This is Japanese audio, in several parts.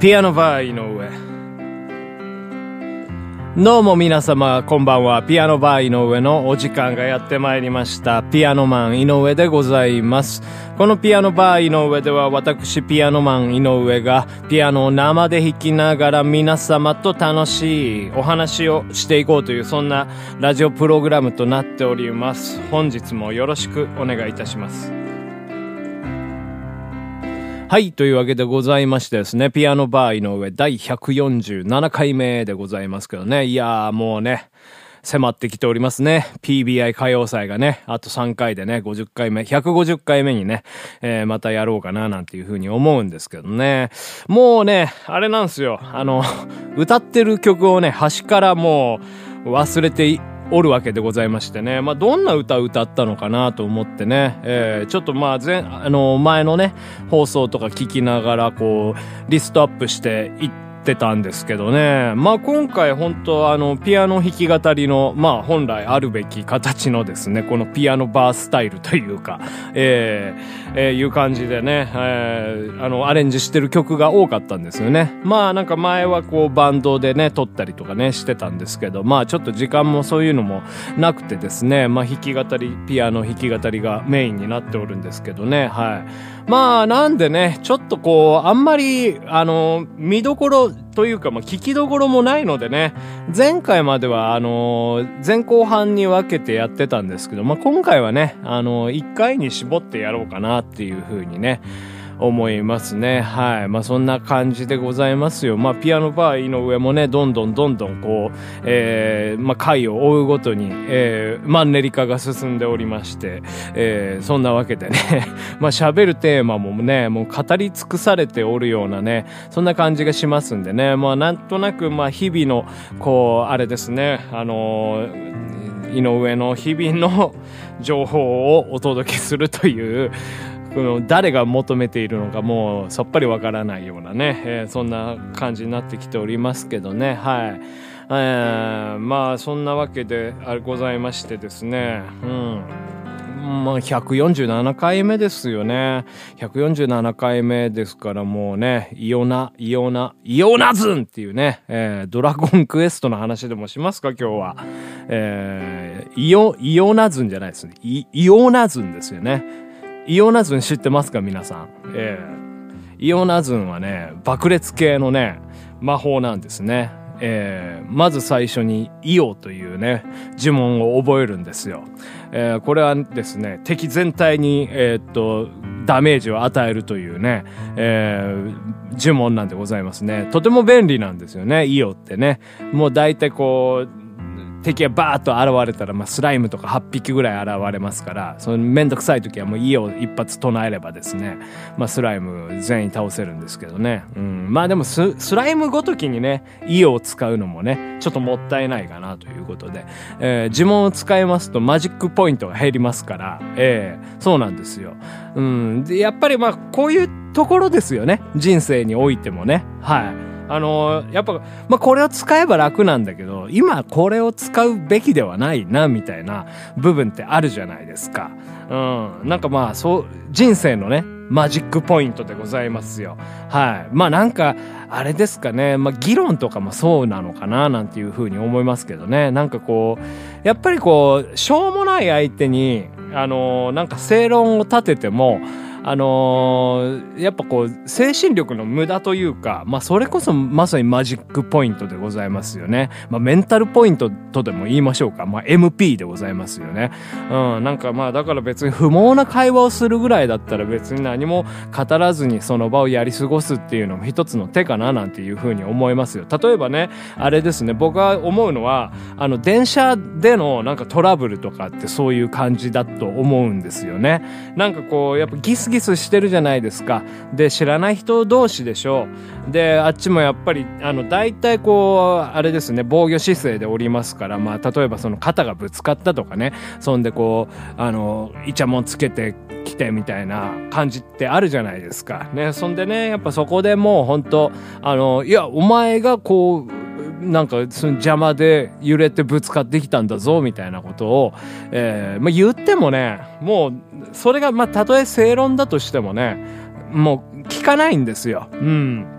ピアノバー井上。どうも皆様、こんばんは。ピアノバー井上のお時間がやってまいりました。ピアノマン井上でございます。このピアノバー井上では私ピアノマン井上がピアノを生で弾きながら皆様と楽しいお話をしていこうというそんなラジオプログラムとなっております。本日もよろしくお願いいたします。はい。というわけでございましてですね、ピアノバー井上第147回目でございますけどね。いやーもうね、迫ってきておりますね。PBI 歌謡祭がね、あと3回でね、50回目、150回目にね、えーまたやろうかななんていうふうに思うんですけどね。もうね、あれなんですよ。あの、歌ってる曲をね、端からもう忘れておるわけでございましてね。まあ、どんな歌を歌ったのかなと思ってね。えーちょっとまあ、前、あの、前のね、放送とか聞きながら、こう、リストアップしていっててたんですけどね。まあ、今回本当あの、ピアノ弾き語りの、まあ、本来あるべき形のですね、このピアノバースタイルというか、えーえーいう感じでね、えーあの、アレンジしてる曲が多かったんですよね。まあ、なんか前はこう、バンドでね、撮ったりとかね、してたんですけど、まあ、ちょっと時間もそういうのもなくてですね、まあ、弾き語り、ピアノ弾き語りがメインになっておるんですけどね、はい。まあ、なんでね、ちょっとこう、あんまり、あの、見どころというか、まあ、聞きどころもないのでね、前回までは、あの、前後半に分けてやってたんですけど、まあ、今回はね、あの、一回に絞ってやろうかなっていう風にね、思いますね。はい。まあ、そんな感じでございますよ。まあ、ピアノバー井上もね、どんどんどんどんこう、えー、まあ、回を追うごとに、えー、マンネリ化が進んでおりまして、えー、そんなわけでね、まあ、喋るテーマもね、もう語り尽くされておるようなね、そんな感じがしますんでね、まあ、なんとなく、まあ、日々の、こう、あれですね、あのー井上の日々の情報をお届けするという、誰が求めているのかもうさっぱりわからないようなね、えーそんな感じになってきておりますけどねはい、えーまあそんなわけでございましてですねうんまあ、147回目ですよね。147回目ですからもうね、イオナ、イオナ、イオナズンっていうね、えードラゴンクエストの話でもしますか、今日は。えーイオ、イオナズンじゃないですね。イイオナズンですよね。イオナズン知ってますか皆さん？えーイオナズンはね、爆裂系のね、魔法なんですね。えーまず最初にイオというね、呪文を覚えるんですよ。えーこれはですね、敵全体に、えーっと、ダメージを与えるというね、えー呪文なんでございますね。とても便利なんですよね、イオってね。もう大体こう、敵がバーッと現れたら、まあ、スライムとか8匹ぐらい現れますから、そのめんどくさい時はもう家を一発唱えればですね、まあ、スライム全員倒せるんですけどね。うん。まあでもス、ライムごときにね、家を使うのもね、ちょっともったいないかなということで、えー呪文を使いますとマジックポイントが減りますから、ええそうなんですよ。うん。で、やっぱりまあ、こういうところですよね。人生においてもね。はい。あのーやっぱ、まあ、これを使えば楽なんだけど、今これを使うべきではないな、みたいな部分ってあるじゃないですか。うん。なんかまあ、そう、人生のね、マジックポイントでございますよ。はい。まあなんか、あれですかね。まあ議論とかもそうなのかな、なんていうふうに思いますけどね。なんかこう、やっぱりこう、しょうもない相手に、あのーなんか正論を立てても、あのーやっぱこう精神力の無駄というか、まあ、それこそまさにマジックポイントでございますよね。まあ、メンタルポイントとでも言いましょうか。まあ、MP でございますよね。うん、なんかまあだから別に不毛な会話をするぐらいだったら別に何も語らずにその場をやり過ごすっていうのも一つの手かななんていうふうに思いますよ。例えばね、あれですね、僕が思うのは、あの電車でのなんかトラブルとかってそういう感じだと思うんですよね。なんかこう、やっぱギスギキスしてるじゃないですか。で、知らない人同士でしょう。で、あっちもやっぱり、あの、大体こう、あれですね、防御姿勢でおりますから、まあ、例えばその肩がぶつかったとかね、そんでこう、あの、イチャモンつけてきてみたいな感じってあるじゃないですか。ね、そんでね、やっぱそこでもう本当あの、いや、お前がこう、なんかその邪魔で揺れてぶつかってきたんだぞみたいなことを、えーまあ、言ってもねもうそれがまあたとえ正論だとしてもねもう聞かないんですよ。うん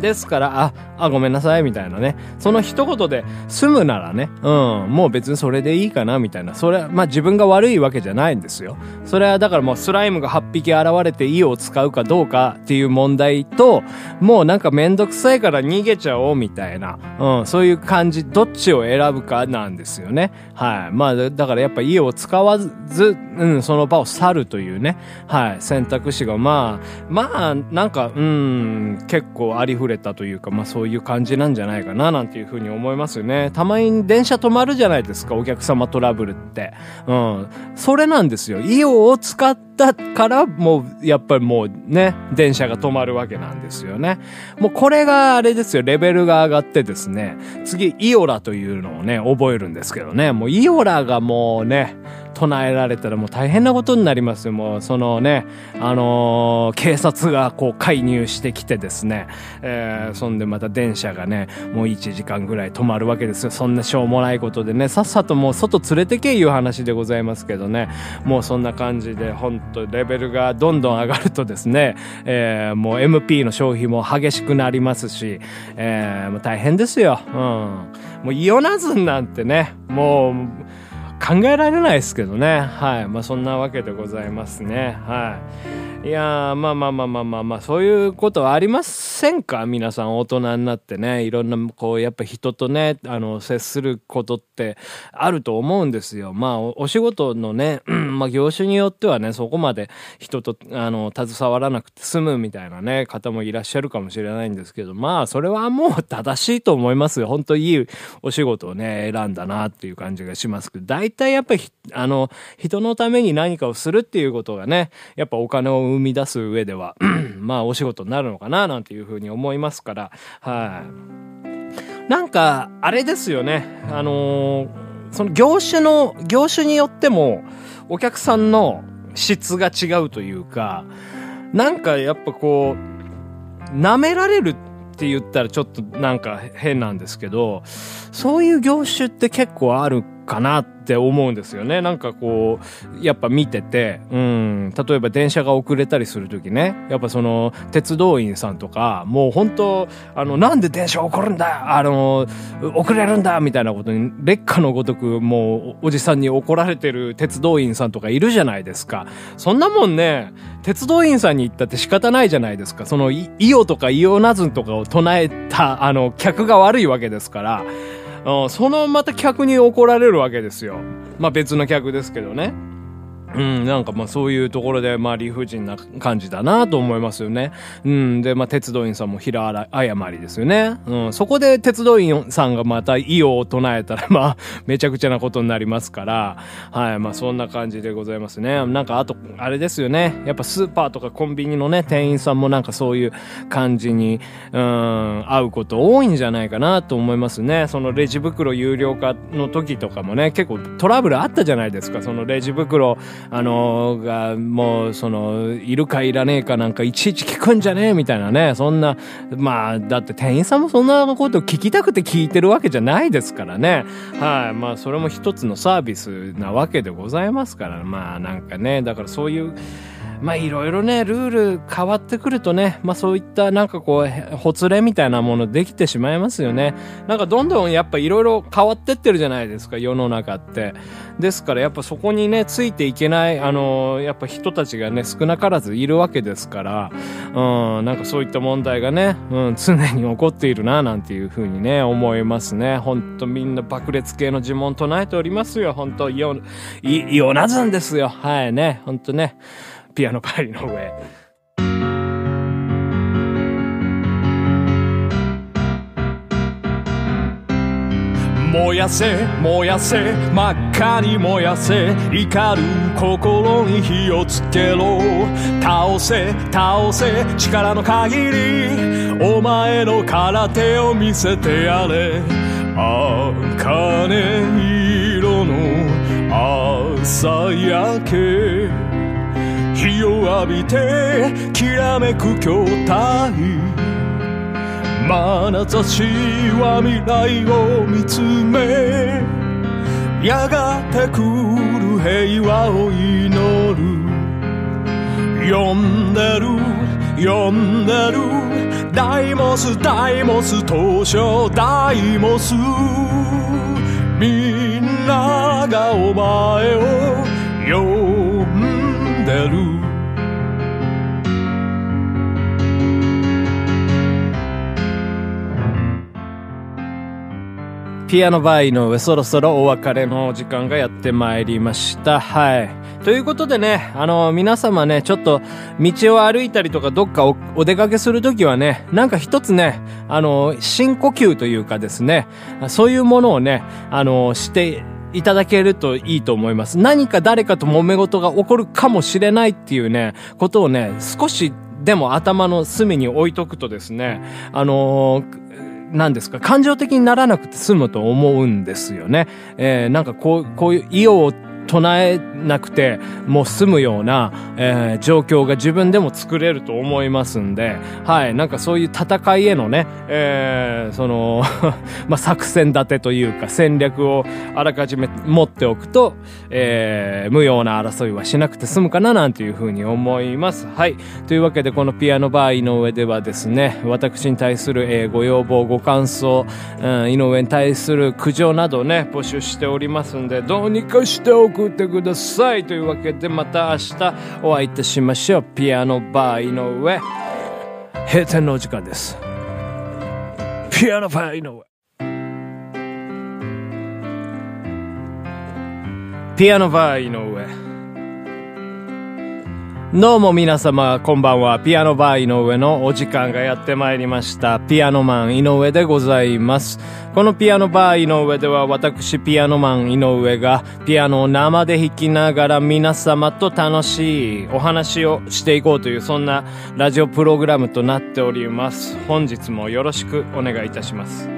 ですから、あ、あ、ごめんなさい、みたいなね。その一言で済むならね、うん、もう別にそれでいいかな、みたいな。それは、まあ自分が悪いわけじゃないんですよ。それはだからもうスライムが8匹現れて意を使うかどうかっていう問題と、もうなんかめんどくさいから逃げちゃおう、みたいな。うん、そういう感じ、どっちを選ぶかなんですよね。はい。まあ、だからやっぱ意を使わず、うん、その場を去るというね、はい、選択肢がまあ、まあ、なんか、うん、結構ありふれたというか、まあそういう感じなんじゃないかな、なんていうふうに思いますよね。たまに電車止まるじゃないですか、お客様トラブルって。うん。それなんですよ。イオを使ったから、もう、やっぱりもうね、電車が止まるわけなんですよね。もうこれがあれですよ、レベルが上がってですね、次、イオラというのをね、覚えるんですけどね、もうイオラがもうね、唱えられたらもう大変なことになりますよ。もうそのね、あのー、警察がこう介入してきてですね、えー、そんでまた電車がね、もう1時間ぐらい止まるわけですよ。そんなしょうもないことでね、さっさともう外連れてけいう話でございますけどね、もうそんな感じで、ほんとレベルがどんどん上がるとですね、えー、もう MP の消費も激しくなりますし、えー、もう大変ですよ。うん。もうイオナズンなんてね、もう、考えられないですけどね。はい。まあそんなわけでございますね。はい。いやまあまあまあまあまあまあ、そういうことはありますせんか皆さん大人になってね、いろんな、こう、やっぱ人とね、あの、接することってあると思うんですよ。まあ、お仕事のね、まあ、業種によってはね、そこまで人と、あの、携わらなくて済むみたいなね、方もいらっしゃるかもしれないんですけど、まあ、それはもう正しいと思いますよ。本当いいお仕事をね、選んだなっていう感じがしますけど、大体やっぱり、あの、人のために何かをするっていうことがね、やっぱお金を生み出す上ではまあお仕事になるのかななんていうふうに思いますから、はい。なんか、あれですよね。あのー、その業種の、業種によっても、お客さんの質が違うというか、なんかやっぱこう、舐められるって言ったらちょっとなんか変なんですけど、そういう業種って結構あるかなって思うんですよね。なんかこう、やっぱ見てて、うん、例えば電車が遅れたりするときね、やっぱその、鉄道員さんとか、もう本当あの、なんで電車起こるんだあの、遅れるんだみたいなことに、劣化のごとく、もう、おじさんに怒られてる鉄道員さんとかいるじゃないですか。そんなもんね、鉄道員さんに言ったって仕方ないじゃないですか。その、イオとかイオナズンとかを唱えた、あの、客が悪いわけですから、そのまた客に怒られるわけですよ。まあ別の客ですけどね。うん、なんかまあそういうところでまあ理不尽な感じだなと思いますよね。うん、でまあ鉄道員さんも平謝りですよね。うん、そこで鉄道員さんがまた意を唱えたら まあめちゃくちゃなことになりますから、はい、まあそんな感じでございますね。なんかあと、あれですよね。やっぱスーパーとかコンビニのね、店員さんもなんかそういう感じに、うん、会うこと多いんじゃないかなと思いますね。そのレジ袋有料化の時とかもね、結構トラブルあったじゃないですか。そのレジ袋、あの、が、もう、その、いるかいらねえかなんかいちいち聞くんじゃねえみたいなね。そんな、まあ、だって店員さんもそんなこと聞きたくて聞いてるわけじゃないですからね。はい。まあ、それも一つのサービスなわけでございますから、まあ、なんかね、だからそういう、まあいろいろね、ルール変わってくるとね、まあそういったなんかこう、ほつれみたいなものできてしまいますよね。なんかどんどんやっぱいろいろ変わってってるじゃないですか、世の中って。ですからやっぱそこにね、ついていけない、あのー、やっぱ人たちがね、少なからずいるわけですから、うん、なんかそういった問題がね、うん、常に起こっているな、なんていうふうにね、思いますね。ほんとみんな爆裂系の呪文唱えておりますよ。ほんと、イオ、イオナズンですよ。はいね、ほんとね。ピアノ帰りの上。燃やせ燃やせ真っ赤に燃やせ怒る心に火をつけろ。倒せ倒せ力の限りお前の空手を見せてやれ。茜色の朝焼け。日を浴びてきらめく筐体。眼差しは未来を見つめやがて来る平和を祈る。呼んでる呼んでる。ダイモスダイモス東証ダイモスみんながお前をピアノバーイの上そろそろお別れの時間がやってまいりました。はい。ということでね、あの、皆様ね、ちょっと道を歩いたりとかどっかおお出かけするときはね、なんか一つね、あの、深呼吸というかですね、そういうものをね、あの、して、いただけるといいと思います。何か誰かと揉め事が起こるかもしれないっていうね、ことをね、少しでも頭の隅に置いとくとですね、あのー何ですか、感情的にならなくて済むと思うんですよね。えー、なんかこう、こういう意を唱えなくてもう済むような、えー、状況が自分でも作れると思いますんで、はい、なんかそういう戦いへのね、えー、その、まあ、作戦立てというか戦略をあらかじめ持っておくと、えー、無用な争いはしなくて済むかななんていうふうに思います。はい。というわけでこのピアノバー井上ではですね、私に対する、えー、ご要望、ご感想、うん、井上に対する苦情などね、募集しておりますんで、どうにかしておく送ってください。というわけでまた明日お会いいたしましょう。ピアノバー井上。閉店のお時間です。ピアノバー井上。ピアノバー井上。どうも皆様、こんばんは。ピアノバー井上のお時間がやってまいりました。ピアノマン井上でございます。このピアノバー井上では私、ピアノマン井上がピアノを生で弾きながら皆様と楽しいお話をしていこうというそんなラジオプログラムとなっております。本日もよろしくお願いいたします。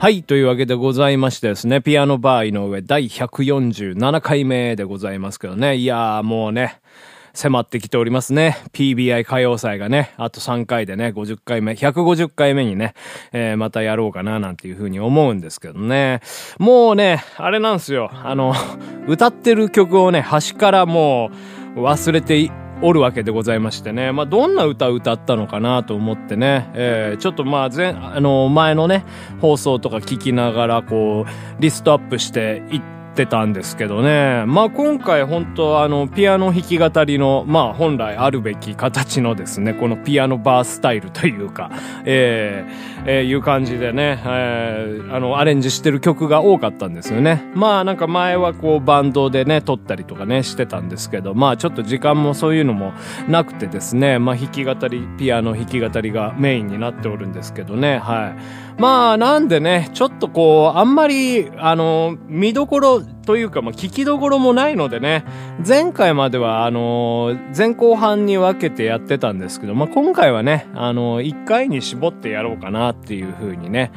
はい。というわけでございましてですね、ピアノバー井上第147回目でございますけどね。いやーもうね、迫ってきておりますね。PBI 歌謡祭がね、あと3回でね、50回目、150回目にね、えー、またやろうかななんていうふうに思うんですけどね。もうね、あれなんですよ。あの、歌ってる曲をね、端からもう忘れておるわけでございましてね。まあ、どんな歌を歌ったのかなと思ってね。えー、ちょっとまあ、前、あの、前のね、放送とか聞きながら、こう、リストアップしていっててたんですけどね。まあ、今回本当あの、ピアノ弾き語りの、まあ、本来あるべき形のですね、このピアノバースタイルというか、えー、えー、いう感じでね、えー、あの、アレンジしてる曲が多かったんですよね。まあ、なんか前はこう、バンドでね、撮ったりとかね、してたんですけど、まあ、ちょっと時間もそういうのもなくてですね、まあ、弾き語り、ピアノ弾き語りがメインになっておるんですけどね、はい。まあ、なんでね、ちょっとこう、あんまり、あの、見どころというか、まあ、聞きどころもないのでね、前回までは、あの、前後半に分けてやってたんですけど、まあ、今回はね、あの、一回に絞ってやろうかなっていう風にね、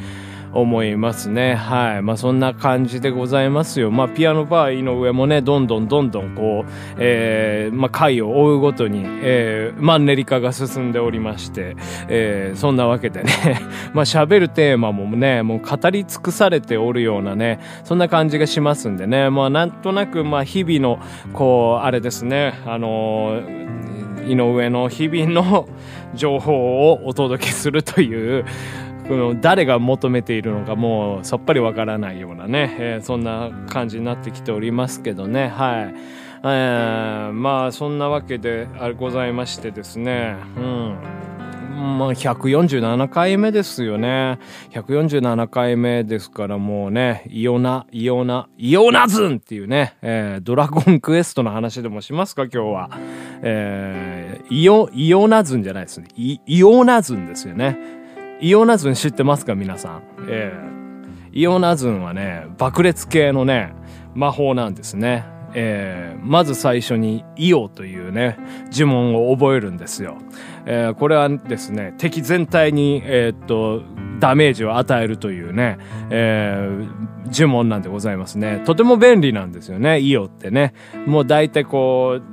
思いますね。はい。まあそんな感じでございますよ。まあピアノバー井上もね、どんどんどんどんこう、えー、まあ回を追うごとに、えー、マンネリ化が進んでおりまして、えー、そんなわけでね、まあ喋るテーマもね、もう語り尽くされておるようなね、そんな感じがしますんでね、まあなんとなくまあ日々の、こう、あれですね、あのー、井上の日々の情報をお届けするという、誰が求めているのかもうさっぱりわからないようなね、えー、そんな感じになってきておりますけどねはい、えー、まあそんなわけでございましてですねうんまあ、147回目ですよね。147回目ですからもうね、イオナ、イオナ、イオナズンっていうね、えー、ドラゴンクエストの話でもしますか、今日は。えー、イオ、イオナズンじゃないですね。イ、イオナズンですよね。イオナズン知ってますか皆さん？えー、イオナズンはね、爆裂系のね、魔法なんですね。えー、まず最初にイオというね、呪文を覚えるんですよ。えー、これはですね、敵全体に、えー、っと、ダメージを与えるというね、えー、呪文なんでございますね。とても便利なんですよね、イオってね。もう大体こう、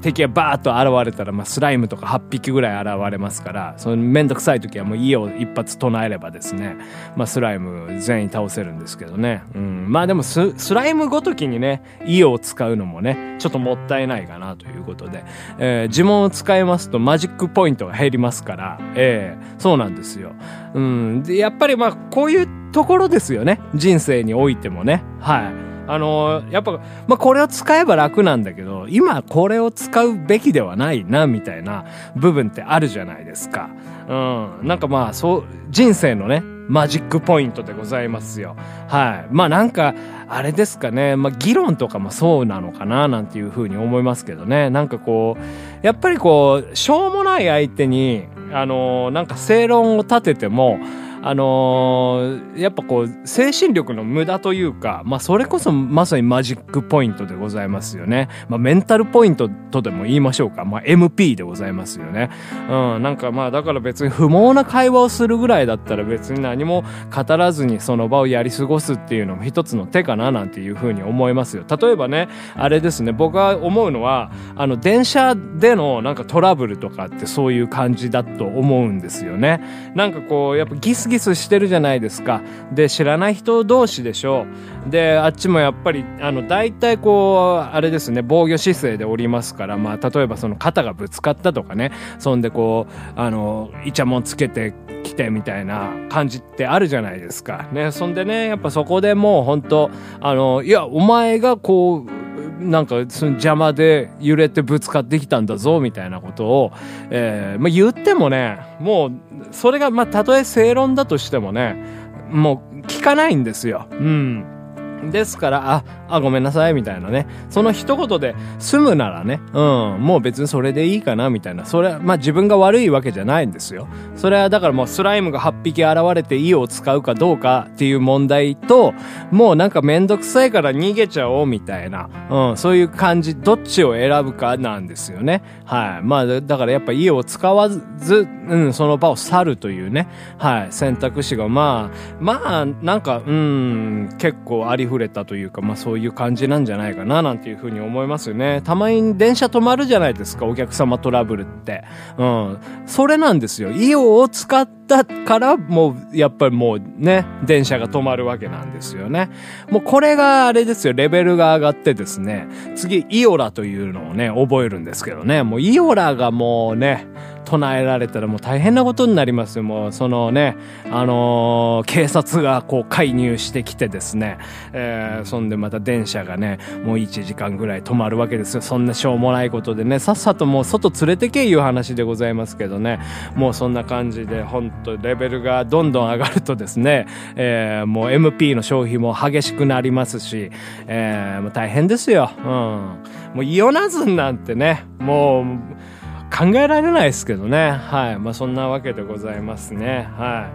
敵がバーッと現れたら、まあ、スライムとか8匹ぐらい現れますからそのめんどくさい時はもう家を一発唱えればですね、まあ、スライム全員倒せるんですけどね、うん、まあでもススライムごときにね家を使うのもねちょっともったいないかなということで、えー、呪文を使いますとマジックポイントが減りますから、えー、そうなんですよ、うん、でやっぱりまあこういうところですよね。人生においてもね。はい。あのー、やっぱ、まあ、これを使えば楽なんだけど、今これを使うべきではないな、みたいな部分ってあるじゃないですか。うん。なんかまあ、そう、人生のね、マジックポイントでございますよ。はい。まあなんか、あれですかね。まあ議論とかもそうなのかななんていうふうに思いますけどね。なんかこう、やっぱりこう、しょうもない相手に、あのー、なんか正論を立てても、あのー、やっぱこう、精神力の無駄というか、まあそれこそまさにマジックポイントでございますよね。まあメンタルポイントとでも言いましょうか。まあ MP でございますよね。うん、なんかまあだから別に不毛な会話をするぐらいだったら別に何も語らずにその場をやり過ごすっていうのも一つの手かななんていうふうに思いますよ。例えばね、あれですね、僕が思うのは、あの電車でのなんかトラブルとかってそういう感じだと思うんですよね。なんかこう、やっぱギスギスしてるじゃないですか。で、知らない人同士でしょう。で、あっちもやっぱり、あの、大体こう、あれですね、防御姿勢でおりますから、まあ、例えばその肩がぶつかったとかね、そんでこう、あの、イチャモンつけてきてみたいな感じってあるじゃないですか。ね、そんでね、やっぱそこでもう本当あの、いや、お前がこう、なんかその邪魔で揺れてぶつかってきたんだぞみたいなことを、えーまあ、言ってもねもうそれがまあたとえ正論だとしてもねもう聞かないんですよ。うんですから、あ、あ、ごめんなさい、みたいなね。その一言で済むならね、うん、もう別にそれでいいかな、みたいな。それは、まあ自分が悪いわけじゃないんですよ。それはだからもうスライムが8匹現れて意を使うかどうかっていう問題と、もうなんかめんどくさいから逃げちゃおう、みたいな。うん、そういう感じ、どっちを選ぶかなんですよね。はい。まあ、だからやっぱ意を使わず、うん、その場を去るというね、はい、選択肢がまあ、まあ、なんか、うん、結構ありふれたというか、まあそういう感じなんじゃないかななんていうふうに思いますよね。たまに電車止まるじゃないですか、お客様トラブルって。うん。それなんですよ。イオを使ったからもう、やっぱりもうね、電車が止まるわけなんですよね。もうこれがあれですよ、レベルが上がってですね、次、イオラというのをね、覚えるんですけどね、もうイオラがもうね、唱えられたらもう大変なことになりますよ。もうそのね、あのー、警察がこう介入してきてですね、えー、そんでまた電車がね、もう1時間ぐらい止まるわけですよ。そんなしょうもないことでね、さっさともう外連れてけいう話でございますけどね、もうそんな感じで、ほんとレベルがどんどん上がるとですね、えー、もう MP の消費も激しくなりますし、えー、もう大変ですよ。うん。もうイオナズンなんてね、もう、考えられないですけどね。はい。まあそんなわけでございますね。は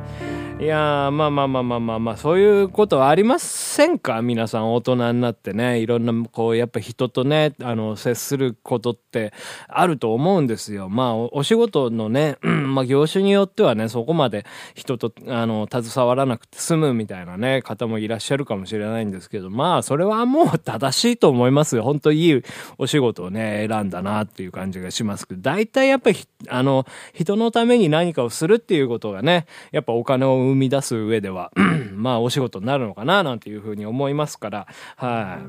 い。いやまあまあまあまあまあまあ、そういうことはありませんか？皆さん大人になってね、いろんな、こう、やっぱ人とね、あの、接することってあると思うんですよ。まあ、お仕事のね、まあ、業種によってはね、そこまで人と、あの、携わらなくて済むみたいなね、方もいらっしゃるかもしれないんですけど、まあ、それはもう正しいと思いますよ。本当いいお仕事をね、選んだなっていう感じがしますけど、大体やっぱり、あの、人のために何かをするっていうことがね、やっぱお金を生み出す上では まあお仕事になるのかななんていうふうに思いますから、は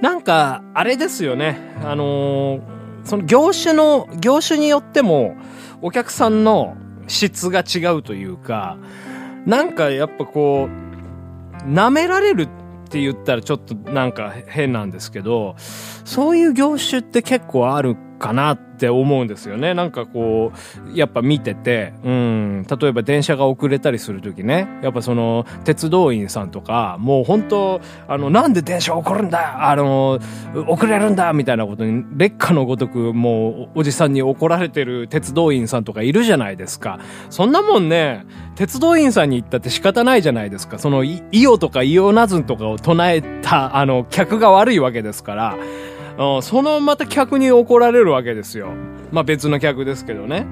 い。なんか、あれですよね。あのー、その業種の、業種によっても、お客さんの質が違うというか、なんかやっぱこう、舐められるって言ったらちょっとなんか変なんですけど、そういう業種って結構あるかなって思うんですよね。なんかこう、やっぱ見てて、うん、例えば電車が遅れたりするときね、やっぱその、鉄道員さんとか、もう本当あの、なんで電車起こるんだあの、遅れるんだみたいなことに、劣化のごとく、もう、おじさんに怒られてる鉄道員さんとかいるじゃないですか。そんなもんね、鉄道員さんに言ったって仕方ないじゃないですか。その、イオとかイオナズンとかを唱えた、あの、客が悪いわけですから、そのまた客に怒られるわけですよ。まあ別の客ですけどね。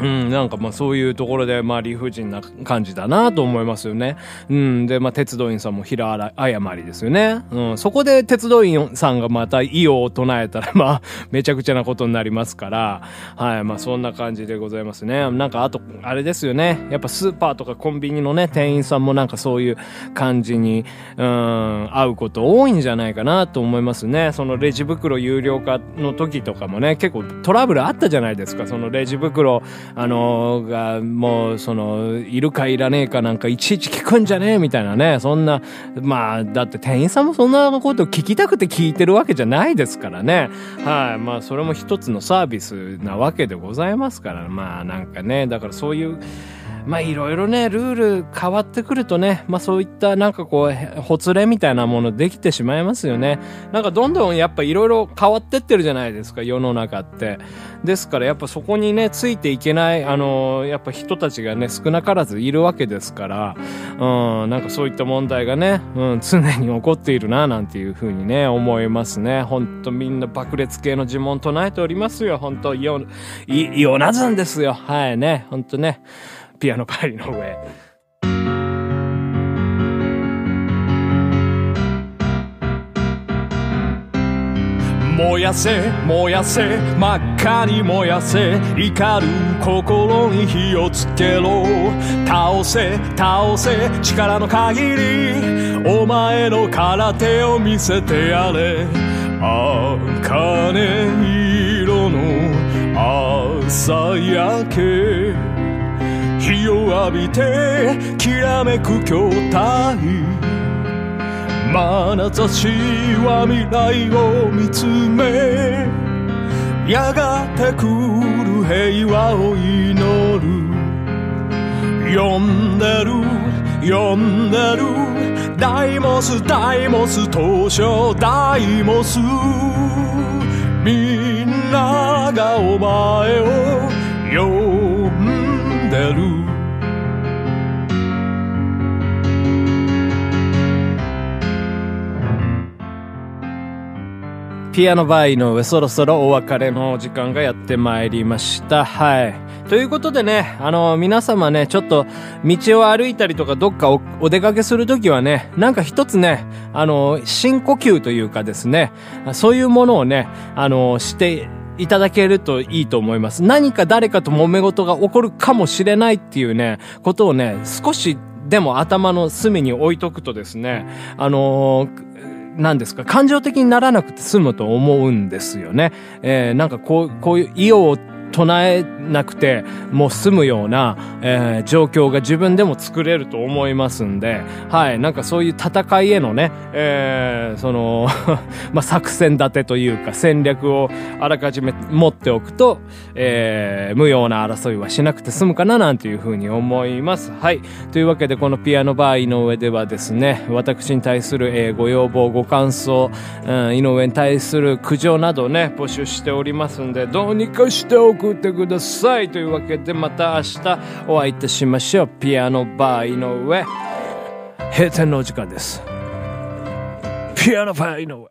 うん、なんかまあそういうところでまあ理不尽な感じだなと思いますよね。うん、でまあ鉄道員さんも平謝りですよね。うん、そこで鉄道員さんがまた意を唱えたら まあめちゃくちゃなことになりますから、はい、まあそんな感じでございますね。なんかあと、あれですよね。やっぱスーパーとかコンビニのね、店員さんもなんかそういう感じに、うん、会うこと多いんじゃないかなと思いますね。そのレジ袋有料化の時とかもね、結構トラブルあったじゃないですか。そのレジ袋、あのが、もう、その、いるかいらねえかなんかいちいち聞くんじゃねえみたいなね。そんな、まあ、だって店員さんもそんなこと聞きたくて聞いてるわけじゃないですからね。はい。まあ、それも一つのサービスなわけでございますから、まあ、なんかね、だからそういう、まあいろいろね、ルール変わってくるとね、まあそういったなんかこう、ほつれみたいなものできてしまいますよね。なんかどんどんやっぱいろいろ変わってってるじゃないですか、世の中って。ですからやっぱそこにね、ついていけない、あの、やっぱ人たちがね、少なからずいるわけですから、うん、なんかそういった問題がね、うん、常に起こっているな、なんていうふうにね、思いますね。ほんとみんな爆裂系の呪文唱えておりますよ、ほんと、よ、い、よなずんですよ。はいね、ほんとね。ピアノパリの上。燃やせ燃やせ真っ赤に燃やせ怒る心に火をつけろ。倒せ倒せ力の限りお前の空手を見せてやれ。茜色の朝焼け。日を浴びてきらめく筐体眼差しは未来を見つめやがて来る平和を祈る。呼んでる呼んでる。ダイモスダイモス東証ダイモス。みんながお前をピアノバーイの上そろそろお別れの時間がやってまいりました。はい。ということでね、あの、皆様ね、ちょっと道を歩いたりとかどっかおお出かけするときはね、なんか一つね、あの、深呼吸というかですね、そういうものをね、あの、して、いただけるといいと思います。何か誰かと揉め事が起こるかもしれないっていうね、ことをね、少しでも頭の隅に置いとくとですね、あのーなんですか、感情的にならなくて済むと思うんですよね。えー、なんかこう、こういう意を唱えなくてもう済むような、えー、状況が自分でも作れると思いますんで、はい、なんかそういう戦いへのね、えー、その、まあ、作戦立てというか戦略をあらかじめ持っておくと、えー、無用な争いはしなくて済むかななんていうふうに思います。はい。というわけでこのピアノバー井上ではですね、私に対する、えー、ご要望、ご感想、うん、井上に対する苦情などね、募集しておりますんで、どうにかしておく送ってください。というわけでまた明日お会いいたしましょう。ピアノバー井上。閉店のお時間です。ピアノバー井上。